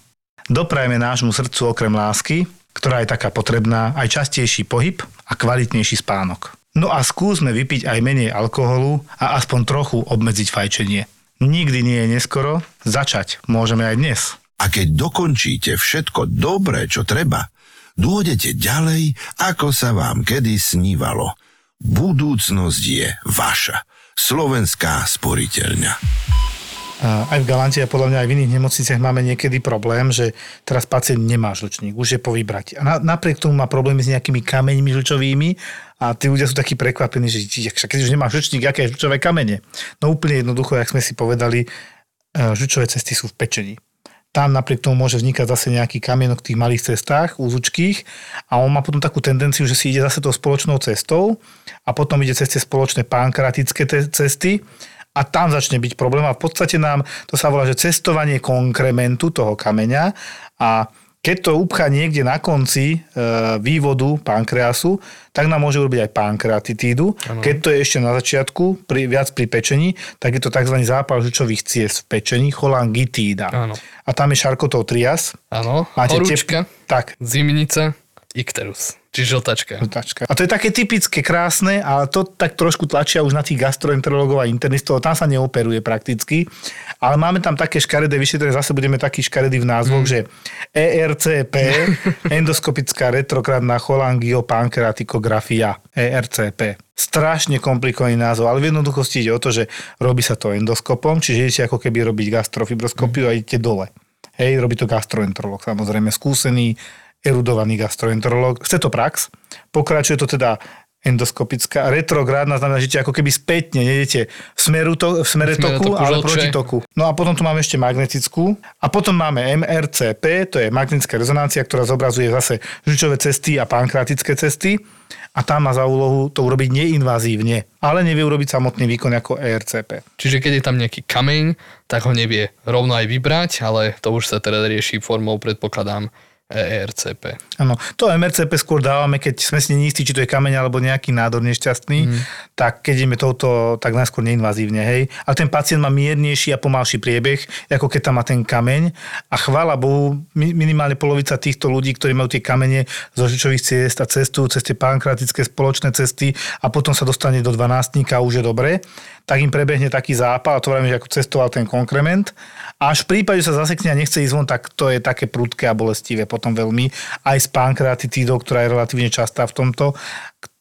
Doprajme nášmu srdcu okrem lásky, ktorá je taká potrebná, aj častejší pohyb a kvalitnejší spánok. No a skúsme vypiť aj menej alkoholu a aspoň trochu obmedziť fajčenie. Nikdy nie je neskoro, začať môžeme aj dnes. A keď dokončíte všetko dobré, čo treba, dôjdete ďalej, ako sa vám kedy snívalo. Budúcnosť je vaša. Slovenská sporiteľňa. Aj v Galante a podľa mňa aj v iných nemocniciach máme niekedy problém, že teraz pacient nemá žlčník, už je po vybrati. A na, napriek tomu má problémy s nejakými kameňmi žlčovými a tí ľudia sú takí prekvapení, že keď už nemá žlčník, aké žlčové kamene? No úplne jednoducho, jak sme si povedali, e, žlčové cesty sú v pečení. Tam napriek tomu môže vznikať zase nejaký kamienok v tých malých cestách, úzučkých a on má potom takú tendenciu, že si ide zase tou spoločnou cestou a potom ide cez tie spoločné pankratické cesty a tam začne byť problém. A v podstate nám to sa volá, že cestovanie konkrementu toho kameňa a keď to upchá niekde na konci e, vývodu pankreasu, tak nám môže urobiť aj pankreatitídu. Keď to je ešte na začiatku, pri, viac pri pečení, tak je to tzv. zápal žučových ciest v pečení, cholangitída. Áno. A tam je šarkotov trias. Áno, horúčka, tep- tak, zimnica, ikterus, čiže žltačka. Žltačka. A to je také typické, krásne, ale to tak trošku tlačia už na tých gastroenterologov a internistov. Tam sa neoperuje prakticky. Ale máme tam také škaredé vyšetrenie, zase budeme taký škaredý v názvoch, mm. že ERCP, endoskopická retrokradná cholangiopankreatikografia, ERCP. Strašne komplikovaný názov, ale v jednoduchosti ide o to, že robí sa to endoskopom, čiže idete ako keby robiť gastrofibroskopiu a idete dole. Hej, robí to gastroenterolog, samozrejme skúsený, erudovaný gastroenterolog. Chce to prax, pokračuje to teda endoskopická. Retrográdna znamená, že ako keby spätne, nejdete v, smeru to, v smere V smere toku, toku ale žlče. proti toku. No a potom tu máme ešte magnetickú. A potom máme MRCP, to je magnetická rezonancia, ktorá zobrazuje zase žlčové cesty a pankratické cesty. A tam má za úlohu to urobiť neinvazívne, ale nevie urobiť samotný výkon ako ERCP. Čiže keď je tam nejaký kameň, tak ho nevie rovno aj vybrať, ale to už sa teda rieši formou, predpokladám, ERCP. Áno, to MRCP skôr dávame, keď sme si neistí, či to je kameň alebo nejaký nádor nešťastný, mm. tak keď ideme touto, tak najskôr neinvazívne, hej. Ale ten pacient má miernejší a pomalší priebeh, ako keď tam má ten kameň. A chvála Bohu, mi- minimálne polovica týchto ľudí, ktorí majú tie kamene zo žičových ciest a cestujú cez tie pankratické spoločné cesty a potom sa dostane do dvanáctnika, už je dobre, tak im prebehne taký zápal, a to vravím, že ako cestoval ten konkrement. A až v prípade, že sa zasekne a nechce ísť von, tak to je také prudké a bolestivé potom veľmi. Aj s pankreatitídou, ktorá je relatívne častá v tomto.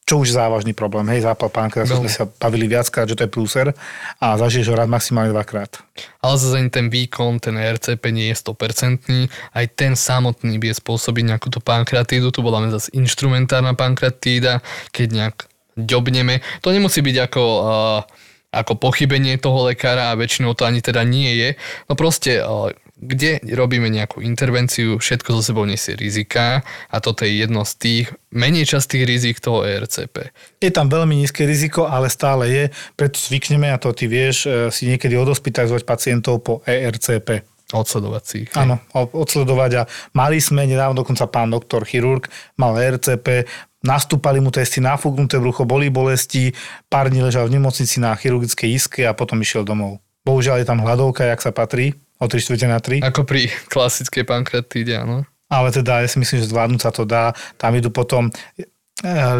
čo už je závažný problém. Hej, zápal pankreasu No. sme sa bavili viackrát, že to je prúser a zažiješ ho rád maximálne dvakrát. Ale zase ten výkon, ten RCP nie je 100%, aj ten samotný vie spôsobiť nejakú tú pankreatídu, tu bola zase inštrumentárna pankreatída, keď nejak ďobneme. To nemusí byť ako, uh, ako pochybenie toho lekára a väčšinou to ani teda nie je. No proste, uh, kde robíme nejakú intervenciu, všetko zo sebou nesie rizika a toto je jedno z tých menej častých rizik toho E ERCP. Je tam veľmi nízke riziko, ale stále je, preto zvykneme, a to ty vieš, e, si niekedy odospitalizovať pacientov po E ERCP. Odsledovať si ich. Áno, odsledovať a mali sme nedávno dokonca pán doktor chirurg, mal RCP, nastúpali mu testy, nafúknuté brucho, boli bolesti, pár dní ležal v nemocnici na chirurgickej iske a potom išiel domov. Bohužiaľ je tam hladovka, jak sa patrí, o 3 čtvrte na 3. Ako pri klasickej pankreatíde, áno. Ale teda ja si myslím, že zvládnuť sa to dá. Tam idú potom e,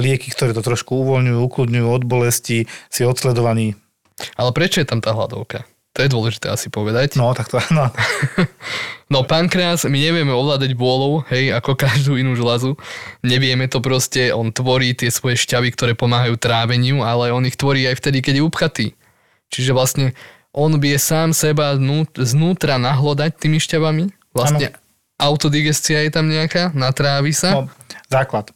lieky, ktoré to trošku uvoľňujú, ukludňujú od bolesti, si odsledovaný. Ale prečo je tam tá hladovka? To je dôležité asi povedať. No, tak to áno. No pankreas my nevieme ovládať bôľou, hej, ako každú inú žľazu. Nevieme to proste, on tvorí tie svoje šťavy, ktoré pomáhajú tráveniu, ale on ich tvorí aj vtedy, keď je upchatý. Čiže vlastne on vie sám seba znú- znútra nahlodať tými šťavami. Vlastne autodigestia je tam nejaká, natrávi sa. No, základ.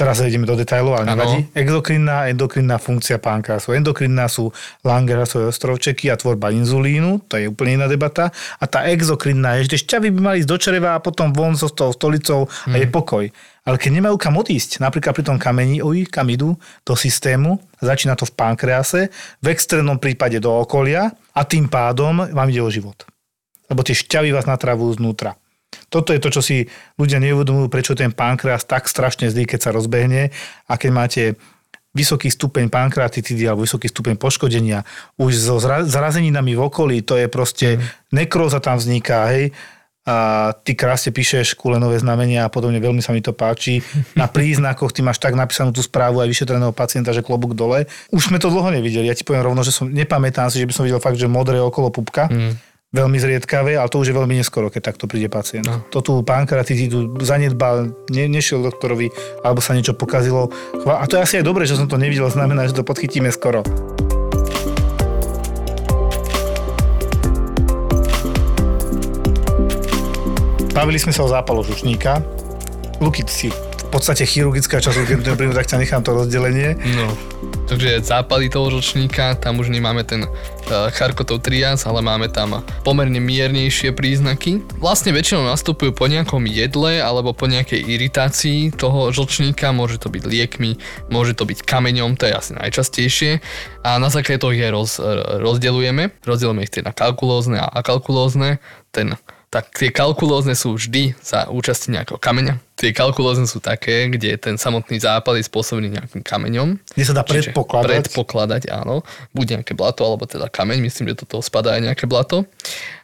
Teraz ideme do detailov, ale nevadí. Exokrinná a endokrinná funkcia pankreasu. Endokrinná sú Langerhasové ostrovčeky a tvorba inzulínu, to je úplne iná debata. A tá exokrinná je, že šťavy by mali ísť do čreva a potom von so tou stolicou a je pokoj. Ale keď nemajú kam odísť, napríklad pri tom kameni, uj, kam idú, do systému, začína to v pankrease, v extrémnom prípade do okolia a tým pádom vám ide o život. Lebo tie šťavy vás natravujú znútra. Toto je to, čo si ľudia neuvedomujú, prečo ten pankreas tak strašne zlý, keď sa rozbehne a keď máte vysoký stupeň pankreatitidy alebo vysoký stupeň poškodenia, už so zra- zrazeninami v okolí, to je proste, nekróza tam vzniká, hej, a ty krásne píšeš kulenové znamenia a podobne, veľmi sa mi to páči. Na príznakoch ty máš tak napísanú tú správu aj vyšetreného pacienta, že klobúk dole. Už sme to dlho nevideli, ja ti poviem rovno, že som, nepamätám si, že by som videl fakt, že modré okolo pupka. Veľmi zriedkavé, ale to už je veľmi neskoro, keď takto príde pacient. No. To tu pankreatitidu zanedbal, ne, nešiel doktorovi, alebo sa niečo pokazilo. A to je asi aj dobre, že som to nevidel, znamená, že to podchytíme skoro. Bavili sme sa o zápalu žučníka. Si v podstate chirurgická časť urgentného príjmu, tak ťa nechám to rozdelenie. No. Takže zápaly toho ročníka, tam už nemáme ten uh, Charkotov trias, ale máme tam pomerne miernejšie príznaky. Vlastne väčšinou nastupujú po nejakom jedle alebo po nejakej iritácii toho žlčníka, môže to byť liekmi, môže to byť kameňom, to je asi najčastejšie. A na základe toho aj roz, rozdeľujeme. Rozdeľujeme ich teda na kalkulózne a akalkulózne. Ten tak tie kalkulózne sú vždy za účasti nejakého kameňa. Tie kalkulózne sú také, kde ten samotný zápal je spôsobený nejakým kameňom. Kde sa dá Čiže predpokladať. Predpokladať, áno. Buď nejaké blato, alebo teda kameň, myslím, že do toho spadá aj nejaké blato.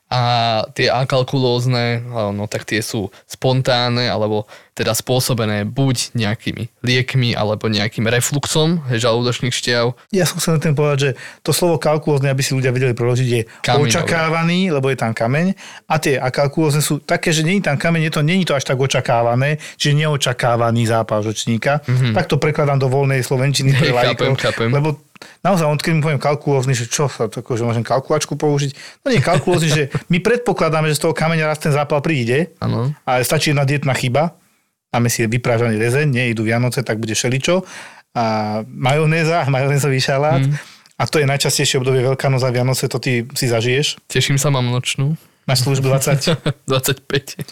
A tie akalkulózne, no tak tie sú spontánne, alebo teda spôsobené buď nejakými liekmi, alebo nejakým refluxom žalúdočných šťav. Ja som chcel ten povedať, že to slovo kalkulózne, aby si ľudia vedeli preložiť, je Kameňové. očakávaný, lebo je tam kameň. A tie akalkulózne sú také, že je tam kameň, je to, je to až tak očakávané, čiže neočakávaný zápal žočníka. Mm-hmm. Tak to prekladám do voľnej slovenčiny pre chápem. lebo naozaj, on keď mi poviem kalkulózny, že čo sa, tako, že môžem kalkulačku použiť. No nie kalkulózny, že my predpokladáme, že z toho kameňa raz ten zápal príde, Áno. ale stačí jedna dietná chyba. Máme si vyprážaný rezeň, nie idú Vianoce, tak bude šeličo. A majonéza, majonézový šalát. Mm. A to je najčastejšie obdobie Veľká noc a Vianoce, to ty si zažiješ. Teším sa, mám nočnú. Máš službu 20. 25.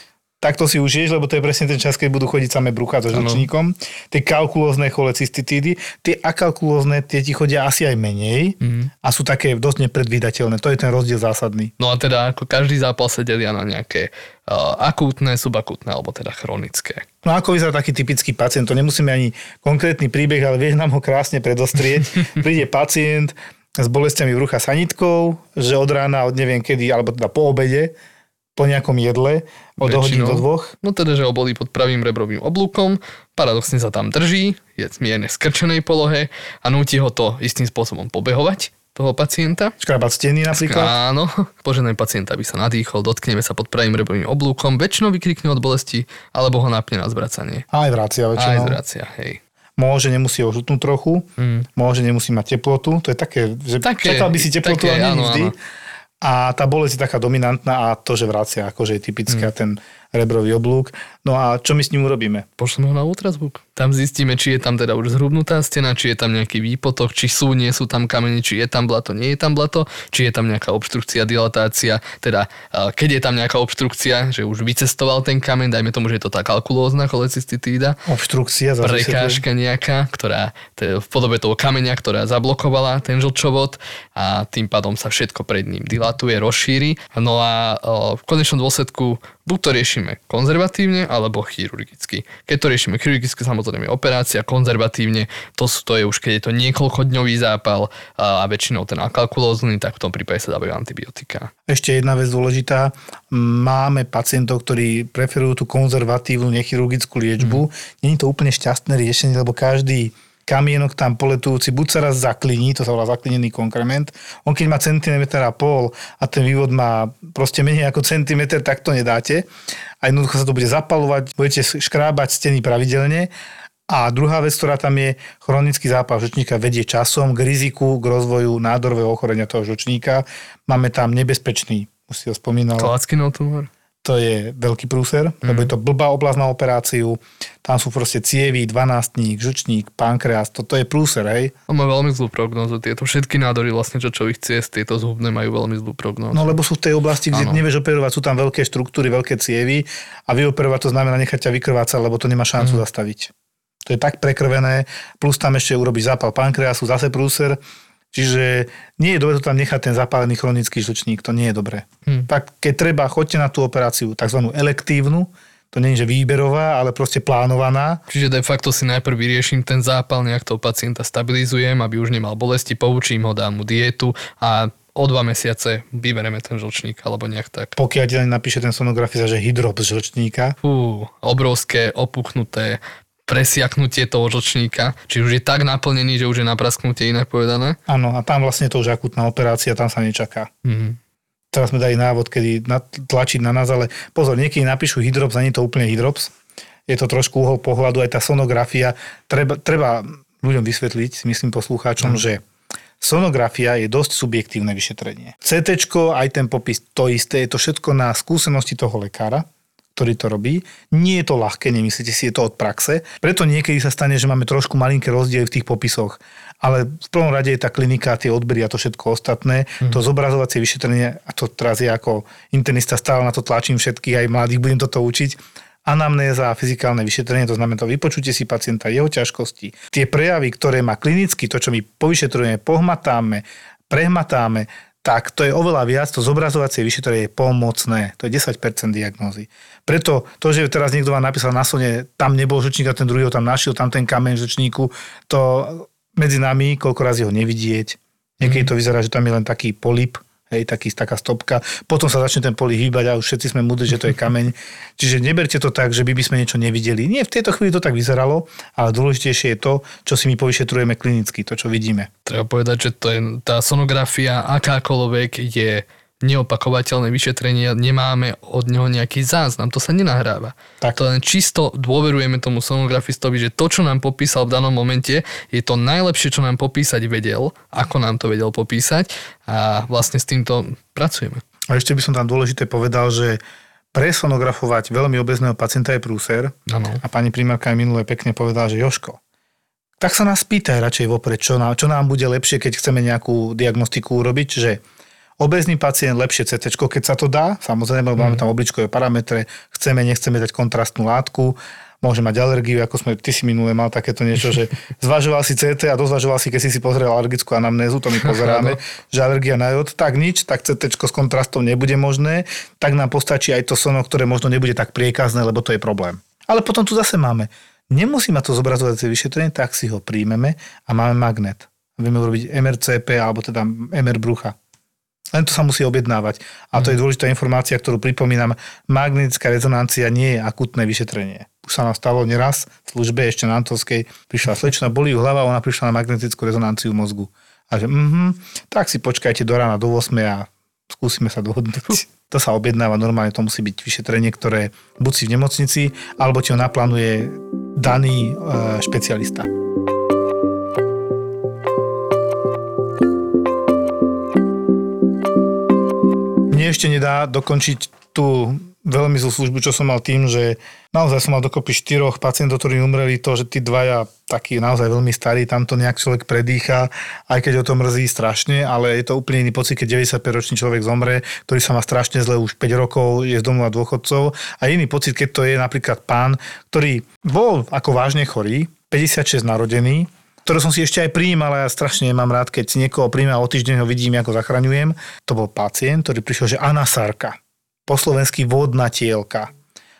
Takto si užiješ, lebo to je presne ten čas, keď budú chodiť samé brucha so žlčníkom. Tie kalkulózne cholecystitídy, tie akalkulózne, tie ti chodia asi aj menej mm. a sú také dosť nepredvídateľné. To je ten rozdiel zásadný. No a teda ako každý zápal sa delia na nejaké uh, akútne, subakútne alebo teda chronické. No ako vyzerá taký typický pacient? To nemusíme ani konkrétny príbeh, ale vieš nám ho krásne predostrieť. Príde pacient s bolestiami brucha sanitkou, že od rána, od neviem kedy, alebo teda po obede, po nejakom jedle, od hodín do dvoch. No teda, že ho bolí pod pravým rebrovým oblúkom, paradoxne sa tam drží, je v mierne skrčenej polohe a núti ho to istým spôsobom pobehovať toho pacienta. Škrabať steny napríklad. Áno, požené pacienta, aby sa nadýchol, dotkneme sa pod pravým rebrovým oblúkom, väčšinou vykrikne od bolesti, alebo ho napne na zvracanie. Aj vracia Aj väčšinou. zvracia, hej. Môže, nemusí ožutnúť trochu, Mm. môže, nemusí mať teplotu. To je také, že Také, čakal by si teplotu, také, ale nie áno, vždy. áno. A tá bolesť je taká dominantná a to, že vracia, akože je typická Mm. ten rebrový oblúk. No a čo my s ním urobíme? Pošleme ho na ultrazvuk. Tam zistíme, či je tam teda už zhrubnutá stena, či je tam nejaký výpotok, či sú, nie sú tam kamene, či je tam blato, nie je tam blato, či je tam nejaká obštrukcia, dilatácia, teda keď je tam nejaká obštrukcia, že už vycestoval ten kameň, dajme tomu, že je to tá kalkulózna cholecystitída, Obštrukcia. prekážka nejaká, ktorá t- v podobe toho kameňa, ktorá zablokovala ten žlčovod a tým pádom sa všetko pred ním dilatuje, rozšíri. No a v konečnom dôsledku buď to riešime konzervatívne alebo chirurgicky. Keď to riešime chirurgicky, samozrejme operácia, konzervatívne, to, sú, to je už keď je to niekoľkodňový zápal a, a väčšinou ten akalkulózny, tak v tom prípade sa dávajú antibiotika. Ešte jedna vec dôležitá. Máme pacientov, ktorí preferujú tú konzervatívnu nechirurgickú liečbu. Mm. Není to úplne šťastné riešenie, lebo každý kamienok tam poletujúci buď sa raz zakliní, to sa volá zaklinený konkrement. On keď má centimeter a pol a ten vývod má proste menej ako centimeter, tak to nedáte. A jednoducho sa to bude zapalovať, budete škrábať steny pravidelne. A druhá vec, ktorá tam je, chronický zápal žlčníka vedie časom k riziku, k rozvoju nádorového ochorenia toho žlčníka. Máme tam nebezpečný, už si ho spomínal, Klackinov tumor? To je veľký prúser, mm. lebo je to blbá oblasť na operáciu. Tam sú proste cievy, dvanástník, žlčník, pankreas, toto je prúser, hej. On má veľmi zlú prognózu. Tieto všetky nádory vlastne čočových ciest, tieto zhubné majú veľmi zlú prognózu. No lebo sú v tej oblasti, kde Áno. nevieš operovať, sú tam veľké štruktúry, veľké cievy a vyoperovať to znamená nechať ťa vykrvácať, lebo to nemá šancu mm. zastaviť. To je tak prekrvené, plus tam ešte urobíš zápal pankreasu, zase prúser. Čiže nie je dobre to tam nechať ten zapálený chronický žlčník, to nie je dobré. Hm. Tak keď treba, choďte na tú operáciu tzv. elektívnu, to nie je že výberová, ale proste plánovaná. Čiže de facto si najprv vyrieším ten zápal, nejak toho pacienta stabilizujem, aby už nemal bolesti, poučím ho, dám mu dietu a o dva mesiace vybereme ten žlčník alebo nejak tak. Pokiaľ ti napíše ten sonografista, že hydrop z žlčníka, Fú, obrovské, opuchnuté presiaknutie toho žlčníka, či už je tak naplnený, že už je naprasknutie inak povedané. áno, a tam vlastne to už akutná operácia, tam sa nečaká. Mhm. Teraz sme dali návod, kedy tlačiť na nás, ale pozor, niekedy napíšu hydrops, a nie je to úplne hydrops. Je to trošku uhol pohľadu, aj tá sonografia. Treba, treba ľuďom vysvetliť, myslím poslucháčom, že sonografia je dosť subjektívne vyšetrenie. CT, aj ten popis, to isté, je to všetko na skúsenosti toho lekára, ktorý to robí. Nie je to ľahké, nemyslíte si, je to od praxe. Preto niekedy sa stane, že máme trošku malinké rozdiely v tých popisoch. Ale v prvom rade je tá klinika, tie odbery a to všetko ostatné. Mm. To zobrazovacie vyšetrenie, a to teraz je ako internista, stále na to tlačím všetkých, aj mladých budem toto učiť. Anamnéza a fyzikálne vyšetrenie, to znamená to vypočutie si pacienta, jeho ťažkosti. Tie prejavy, ktoré má klinicky, to, čo my povyšetrujeme, pohmatáme, prehmatáme, tak to je oveľa viac, to zobrazovacie vyšetrenie je pomocné. To je 10% diagnózy. Preto to, že teraz niekto vám napísal na sone, tam nebol žlčník a ten druhý ho tam našiel, tam ten kameň v žlčníku, to medzi nami, koľko razy ho nevidieť. Niekedy to vyzerá, že tam je len taký polip, hej, taký, taká stopka. Potom sa začne ten polip hýbať a už všetci sme múdri, že to je kameň. Čiže neberte to tak, že by, by sme niečo nevideli. Nie, v tejto chvíli to tak vyzeralo, ale dôležitejšie je to, čo si my povyšetrujeme klinicky, to, čo vidíme. Treba povedať, že to je, tá sonografia akákoľvek je neopakovateľné vyšetrenie, nemáme od neho nejaký záznam, to sa nenahráva. Tak. To len čisto dôverujeme tomu sonografistovi, že to, čo nám popísal v danom momente, je to najlepšie, čo nám popísať vedel, ako nám to vedel popísať a vlastne s týmto pracujeme. A ešte by som tam dôležité povedal, že presonografovať veľmi obezného pacienta je prúser. Áno. A pani primárka aj minule pekne povedala, že Joško, tak sa nás pýtaj radšej vopred, čo nám, čo nám bude lepšie, keď chceme nejakú diagnostiku urobiť, že obezný pacient lepšie CT, keď sa to dá, samozrejme, lebo máme tam obličkové parametre, chceme, nechceme dať kontrastnú látku, môže mať alergiu, ako sme, ty si minule mal takéto niečo, že zvažoval si CT a dozvažoval si, keď si si pozrel alergickú anamnézu, to my pozeráme, že alergia na jod, tak nič, tak CT s kontrastom nebude možné, tak nám postačí aj to sono, ktoré možno nebude tak priekazné, lebo to je problém. Ale potom tu zase máme. Nemusí mať to zobrazovacie vyšetrenie, tak si ho príjmeme a máme magnet. Vieme urobiť MRCP alebo teda MR brucha. Len to sa musí objednávať. A to je dôležitá informácia, ktorú pripomínam. Magnetická rezonancia nie je akutné vyšetrenie. Už sa nám stalo neraz v službe ešte na Antovskej. Prišla slečna, bolí ju hlava, ona prišla na magnetickú rezonanciu mozgu. A že mhm, tak si počkajte do rána do 8 a skúsime sa dohodnúť. To sa objednáva normálne, to musí byť vyšetrenie, ktoré buď si v nemocnici, alebo ti ho naplánuje daný e, špecialista. Ešte nedá dokončiť tú veľmi zlú službu, čo som mal tým, že naozaj som mal dokopy štyroch pacientov, ktorí umreli, to, že tí dvaja takí naozaj veľmi starí, tam to nejak človek predýcha, aj keď o to mrzí strašne, ale je to úplne iný pocit, keď 95-ročný človek zomre, ktorý sa má strašne zle už 5 rokov, je z domova dôchodcov. A iný pocit, keď to je napríklad pán, ktorý bol ako vážne chorý, 56 narodený, ktorú som si ešte aj prijímal, ale ja strašne nemám rád, keď niekoho príjma a o týždeň ho vidím, ako zachraňujem. To bol pacient, ktorý prišiel, že anasárka po slovensky vodná tielka.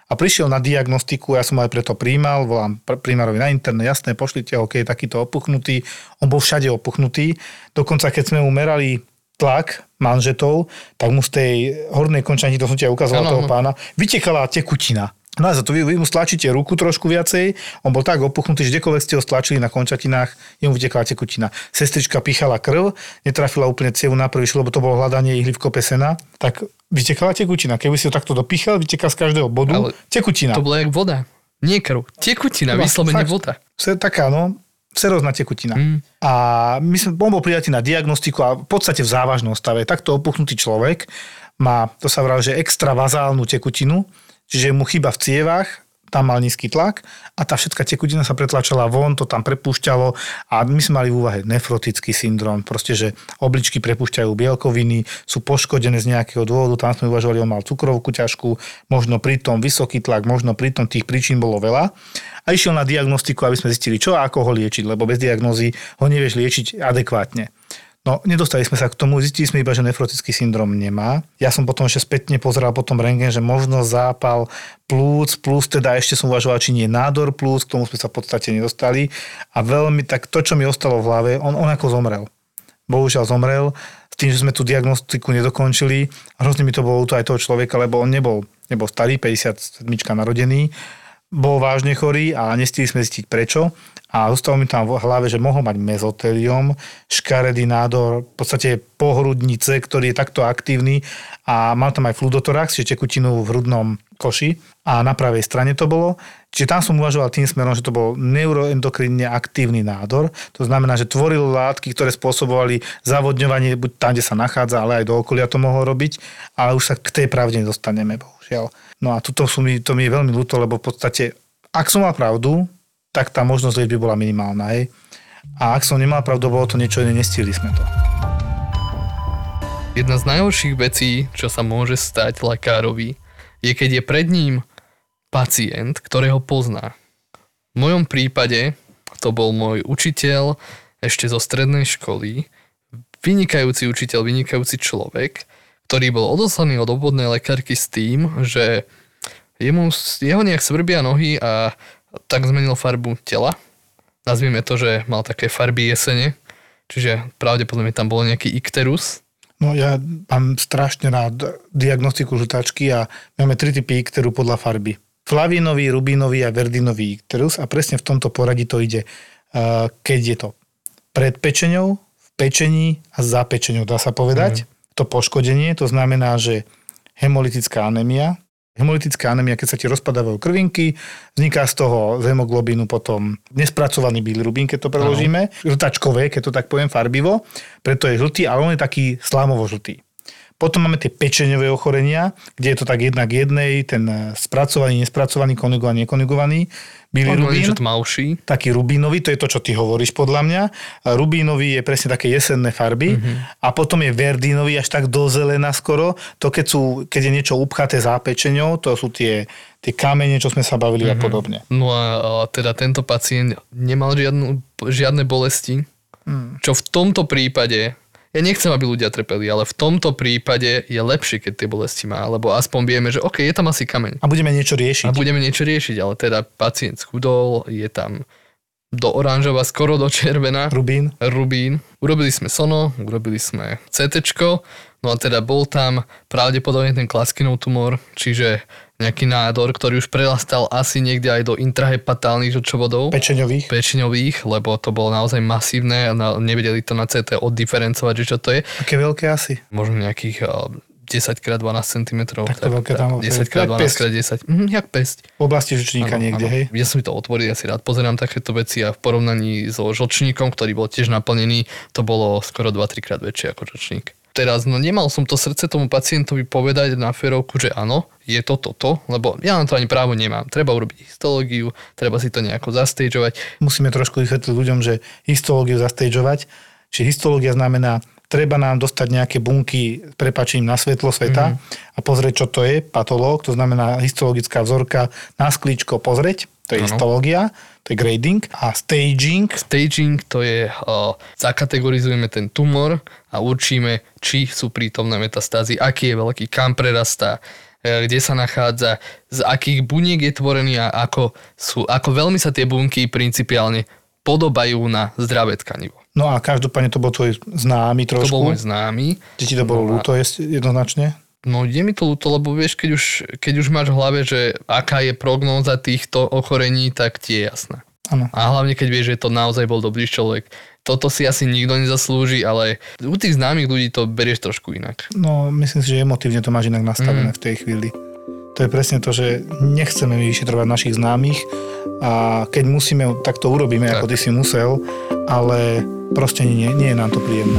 A prišiel na diagnostiku, ja som aj preto príjmal, volám primárovi na internet, jasné, pošlite ho, keď je takýto opuchnutý. On bol všade opuchnutý. Dokonca keď sme mu merali tlak manžetov, tak mu z tej hornej končanky, to som ti aj ukázal toho pána, vytekala tekutina. No a za to vy, vy mu stlačíte ruku trošku viacej, on bol tak opuchnutý, že kdekoľvek ste ho stlačili na končatinách, jemu vytekla tekutina. Sestrička pichala krv, netrafila úplne cievu na prvý lebo to bolo hľadanie ihly v kope sena, tak vytekala tekutina. Keby si ho takto dopichal, vyteká z každého bodu Ale tekutina. To bola jak voda. Nie krv. Tekutina, no, vyslovene voda. je taká, no, serózna tekutina. Mm. A my sme, on bol prijatý na diagnostiku a v podstate v závažnom stave. Takto opuchnutý človek má, to sa vrá, že extravazálnu tekutinu, čiže mu chyba v cievach, tam mal nízky tlak a tá všetká tekutina sa pretlačala von, to tam prepúšťalo a my sme mali v úvahe nefrotický syndrom, proste, že obličky prepúšťajú bielkoviny, sú poškodené z nejakého dôvodu, tam sme uvažovali, on mal cukrovku ťažkú, možno pri tom vysoký tlak, možno pri tom tých príčin bolo veľa a išiel na diagnostiku, aby sme zistili, čo a ako ho liečiť, lebo bez diagnózy ho nevieš liečiť adekvátne. No, nedostali sme sa k tomu, zistili sme iba, že nefrotický syndrom nemá. Ja som potom ešte spätne pozeral potom rengen, že možno zápal plúc, plus teda ešte som uvažoval, či nie nádor plúc, k tomu sme sa v podstate nedostali. A veľmi tak to, čo mi ostalo v hlave, on, on ako zomrel. Bohužiaľ zomrel, s tým, že sme tú diagnostiku nedokončili. Hrozne mi to bolo to aj toho človeka, lebo on nebol, nebol starý, 57 narodený, bol vážne chorý a nestili sme zistiť prečo. A zostalo mi tam v hlave, že mohol mať mezotelium, škaredý nádor, v podstate pohrudnice, ktorý je takto aktívny. A mal tam aj fludotorax, čiže tekutinu v hrudnom koši. A na pravej strane to bolo. Čiže tam som uvažoval tým smerom, že to bol neuroendokrinne aktívny nádor. To znamená, že tvoril látky, ktoré spôsobovali zavodňovanie buď tam, kde sa nachádza, ale aj do okolia to mohol robiť, ale už sa k tej pravde nedostaneme, bohužiaľ. No a tuto sú mi, to mi je veľmi ľúto, lebo v podstate, ak som mal pravdu, tak tá možnosť liečby bola minimálna. Hej. A ak som nemal pravdu, bolo to niečo iné, nestihli sme to. Jedna z najhorších vecí, čo sa môže stať lekárovi, je keď je pred ním pacient, ktorého pozná. V mojom prípade to bol môj učiteľ ešte zo strednej školy, vynikajúci učiteľ, vynikajúci človek, ktorý bol odoslaný od obvodnej lekárky s tým, že jemu, jeho nejak svrbia nohy a tak zmenil farbu tela. Nazvime to, že mal také farby jesene, čiže pravdepodobne tam bol nejaký ikterus. No ja mám strašne rád diagnostiku žltačky a máme tri typy ikteru podľa farby. Flavinový, rubinový a verdinový ikterus a presne v tomto poradí to ide, keď je to pred pečenou, v pečení a za pečenou, dá sa povedať. Mm. To poškodenie, to znamená, že hemolytická anémia, Hemolytická anémia, keď sa ti rozpadávajú krvinky, vzniká z toho z hemoglobínu potom nespracovaný bilirubín, keď to preložíme, žltačkové, keď to tak poviem farbivo, preto je žltý, ale on je taký slámovo-žltý. Potom máme tie pečeňové ochorenia, kde je to tak jednak jednej, ten spracovaný, nespracovaný, konjugovaný, nekonjugovaný bilirubín. tmavší. Taký rubínový, to je to, čo ty hovoríš podľa mňa. Rubínový je presne také jesenné farby. Mm-hmm. A potom je verdínový až tak do zelená skoro. To keď, sú, keď je niečo upchaté zápečeňou, to sú tie, tie kamene, čo sme sa bavili mm-hmm. a mhm. podobne. No a, a teda tento pacient nemal žiadnu, žiadne bolesti, mm. čo v tomto prípade ja nechcem, aby ľudia trpeli, ale v tomto prípade je lepšie, keď tie bolesti má, lebo aspoň vieme, že OK, je tam asi kameň. A budeme niečo riešiť. A budeme niečo riešiť, ale teda pacient schudol, je tam do oranžova, skoro do červená. Rubín. Rubín. Urobili sme sono, urobili sme CT, no a teda bol tam pravdepodobne ten klaskinov tumor, čiže nejaký nádor, ktorý už prelastal asi niekde aj do intrahepatálnych žlčovodov. Pečeňových. Pečeňových, lebo to bolo naozaj masívne a nevedeli to na CT oddiferencovať, že čo to je. Aké veľké asi? Možno nejakých 10x12 cm. Tak to veľké tam- 10x12 jak x 10. Mhm, jak pesť. V oblasti žlčníka Áno, niekde, áno. hej? Ja som mi to otvoril, ja si rád pozerám takéto veci a v porovnaní so žlčníkom, ktorý bol tiež naplnený, to bolo skoro 2-3 krát väčšie ako žlčník. Teraz, no nemal som to srdce tomu pacientovi povedať na ferovku, že áno, je to toto, lebo ja na to ani právo nemám. Treba urobiť histológiu, treba si to nejako zastejdžovať. Musíme trošku vysvetliť ľuďom, že histológiu zastejdžovať, či histológia znamená, treba nám dostať nejaké bunky s prepačením na svetlo sveta mm-hmm. a pozrieť, čo to je, patológ, to znamená histologická vzorka na sklíčko pozrieť, to je Áno. histológia, to je grading a staging, Staging to je, uh, zakategorizujeme ten tumor a určíme, či sú prítomné metastázy, aký je veľký, kam prerastá, e, kde sa nachádza, z akých buniek je tvorený a ako, sú, ako veľmi sa tie bunky principiálne podobajú na zdravé tkanivo. No a každopádne to bol tvoj známy To trošku. bol môj známy. Ti to bolo No a- ľúto je jednoznačne? No je mi to ľúto, lebo vieš, keď už, keď už máš v hlave, že aká je prognóza týchto ochorení, tak ti je jasná. Áno. A hlavne keď vieš, že to naozaj bol dobrý človek. Toto si asi nikto nezaslúži, ale u tých známych ľudí to berieš trošku inak. No, myslím si, že emotívne to máš inak nastavené Mm. v tej chvíli. To je presne to, že nechceme my vyšetrovať našich známych a keď musíme, tak to urobíme, Tak. ako ty si musel, ale proste nie, nie je nám to príjemné.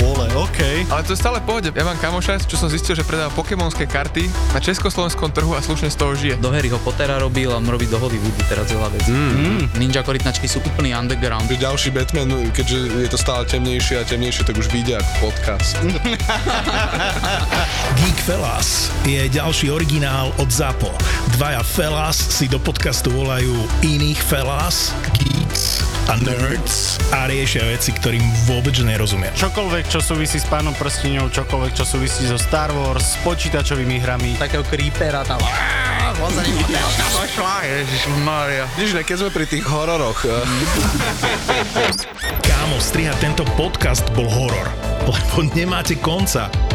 Vole, OK. Ale to je stále pohode. Ja mám kamoša, čo som zistil, že predáva pokémonské karty na československom trhu a slušne z toho žije. Do Harryho Pottera robil a on robí do Hollywoodu teraz veľa vecí. Mm. Ninja korytnačky sú úplný underground. Ďalší Batman, keďže je to stále temnejšie a temnejšie, tak už vyjde ako podcast. Geek Fellas je ďalší originál od ZAPO. Dvaja Fellas si do podcastu volajú iných Fellas, Geeks a Nerds a riešia veci, ktorým vôbec nerozumia. Čokoľvek, čo súvisí s pánom prstiňou, čokoľvek, čo súvisí so Star Wars, s počítačovými hrami. Takého creepera tam. Ne, keď sme pri tých hororoch, eh, Kámo, strihať tento podcast bol horor, lebo nemáte konca.